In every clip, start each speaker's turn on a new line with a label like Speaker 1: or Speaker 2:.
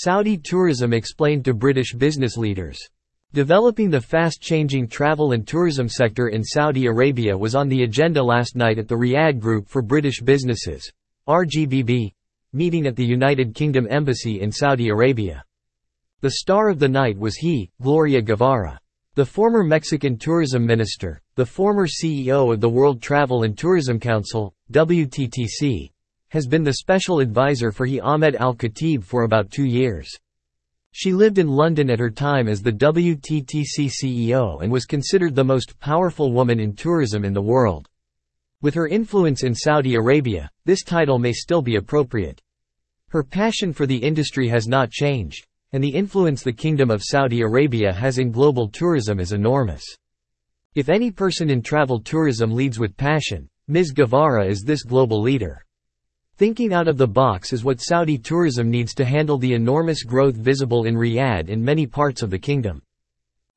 Speaker 1: Saudi tourism explained to British business leaders. Developing the fast-changing travel and tourism sector in Saudi Arabia was on the agenda last night at the Riyadh Group for British Businesses RGBB, meeting at the United Kingdom Embassy in Saudi Arabia. The star of the night was he, Gloria Guevara. The former Mexican tourism minister, the former CEO of the World Travel and Tourism Council, WTTC, has been the special advisor for he Ahmed Al-Khatib for about two years. She lived in London at her time as the WTTC CEO and was considered the most powerful woman in tourism in the world. With her influence in Saudi Arabia, this title may still be appropriate. Her passion for the industry has not changed, and the influence the Kingdom of Saudi Arabia has in global tourism is enormous. If any person in travel tourism leads with passion, Ms. Guevara is this global leader. Thinking out of the box is what Saudi tourism needs to handle the enormous growth visible in Riyadh and many parts of the kingdom.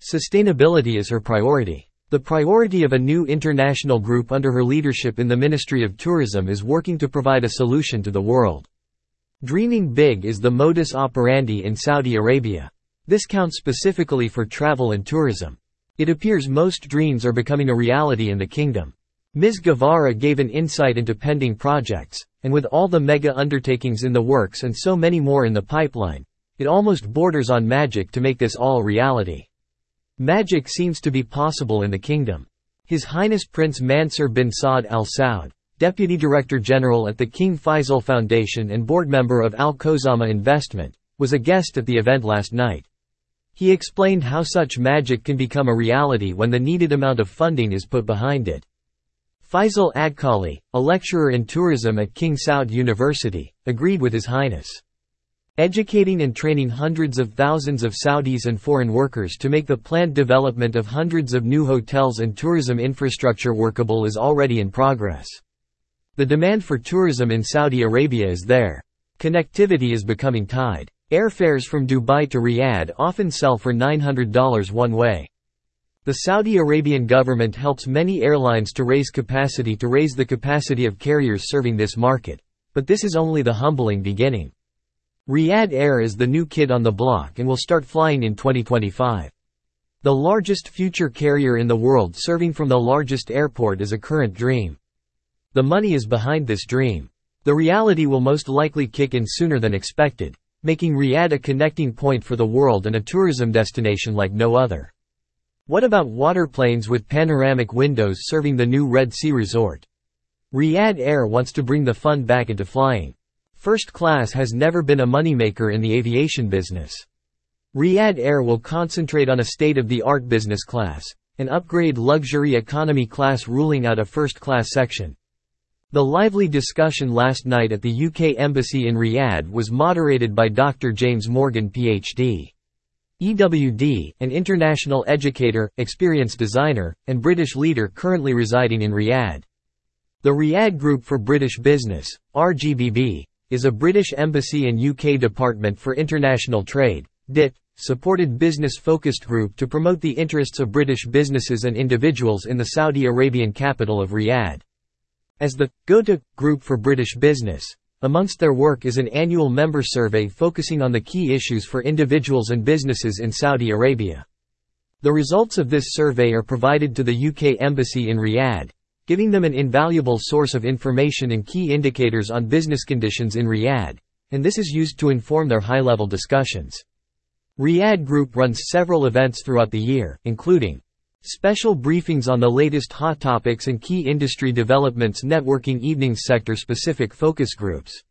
Speaker 1: Sustainability is her priority. The priority of a new international group under her leadership in the Ministry of Tourism is working to provide a solution to the world. Dreaming big is the modus operandi in Saudi Arabia. This counts specifically for travel and tourism. It appears most dreams are becoming a reality in the kingdom. Ms. Guevara gave an insight into pending projects, and with all the mega undertakings in the works and so many more in the pipeline, it almost borders on magic to make this all reality. Magic seems to be possible in the kingdom. His Highness Prince Mansur bin Saud Al Saud, Deputy Director General at the King Faisal Foundation and board member of Al Khuzama Investment, was a guest at the event last night. He explained how such magic can become a reality when the needed amount of funding is put behind it. Faisal Adkali, a lecturer in tourism at King Saud University, agreed with His Highness. Educating and training hundreds of thousands of Saudis and foreign workers to make the planned development of hundreds of new hotels and tourism infrastructure workable is already in progress. The demand for tourism in Saudi Arabia is there. Connectivity is becoming tied. Airfares from Dubai to Riyadh often sell for $900 one way. The Saudi Arabian government helps many airlines to raise capacity to raise the capacity of carriers serving this market. But this is only the humbling beginning. Riyadh Air is the new kid on the block and will start flying in 2025. The largest future carrier in the world serving from the largest airport is a current dream. The money is behind this dream. The reality will most likely kick in sooner than expected, making Riyadh a connecting point for the world and a tourism destination like no other. What about waterplanes with panoramic windows serving the new Red Sea Resort? Riyadh Air wants to bring the fun back into flying. First class has never been a moneymaker in the aviation business. Riyadh Air will concentrate on a state-of-the-art business class, and upgrade luxury economy class ruling out a first-class section. The lively discussion last night at the UK Embassy in Riyadh was moderated by Dr. James Morgan PhD. EWD, an international educator, experienced designer, and British leader currently residing in Riyadh. The Riyadh Group for British Business, RGBB, is a British embassy and UK Department for International Trade, DIT, supported business-focused group to promote the interests of British businesses and individuals in the Saudi Arabian capital of Riyadh. As the GOTA Group for British Business, Amongst their work is an annual member survey focusing on the key issues for individuals and businesses in Saudi Arabia. The results of this survey are provided to the UK Embassy in Riyadh, giving them an invaluable source of information and key indicators on business conditions in Riyadh, and this is used to inform their high-level discussions. Riyadh Group runs several events throughout the year, including Special briefings on the latest hot topics and key industry developments networking evenings sector-specific focus groups.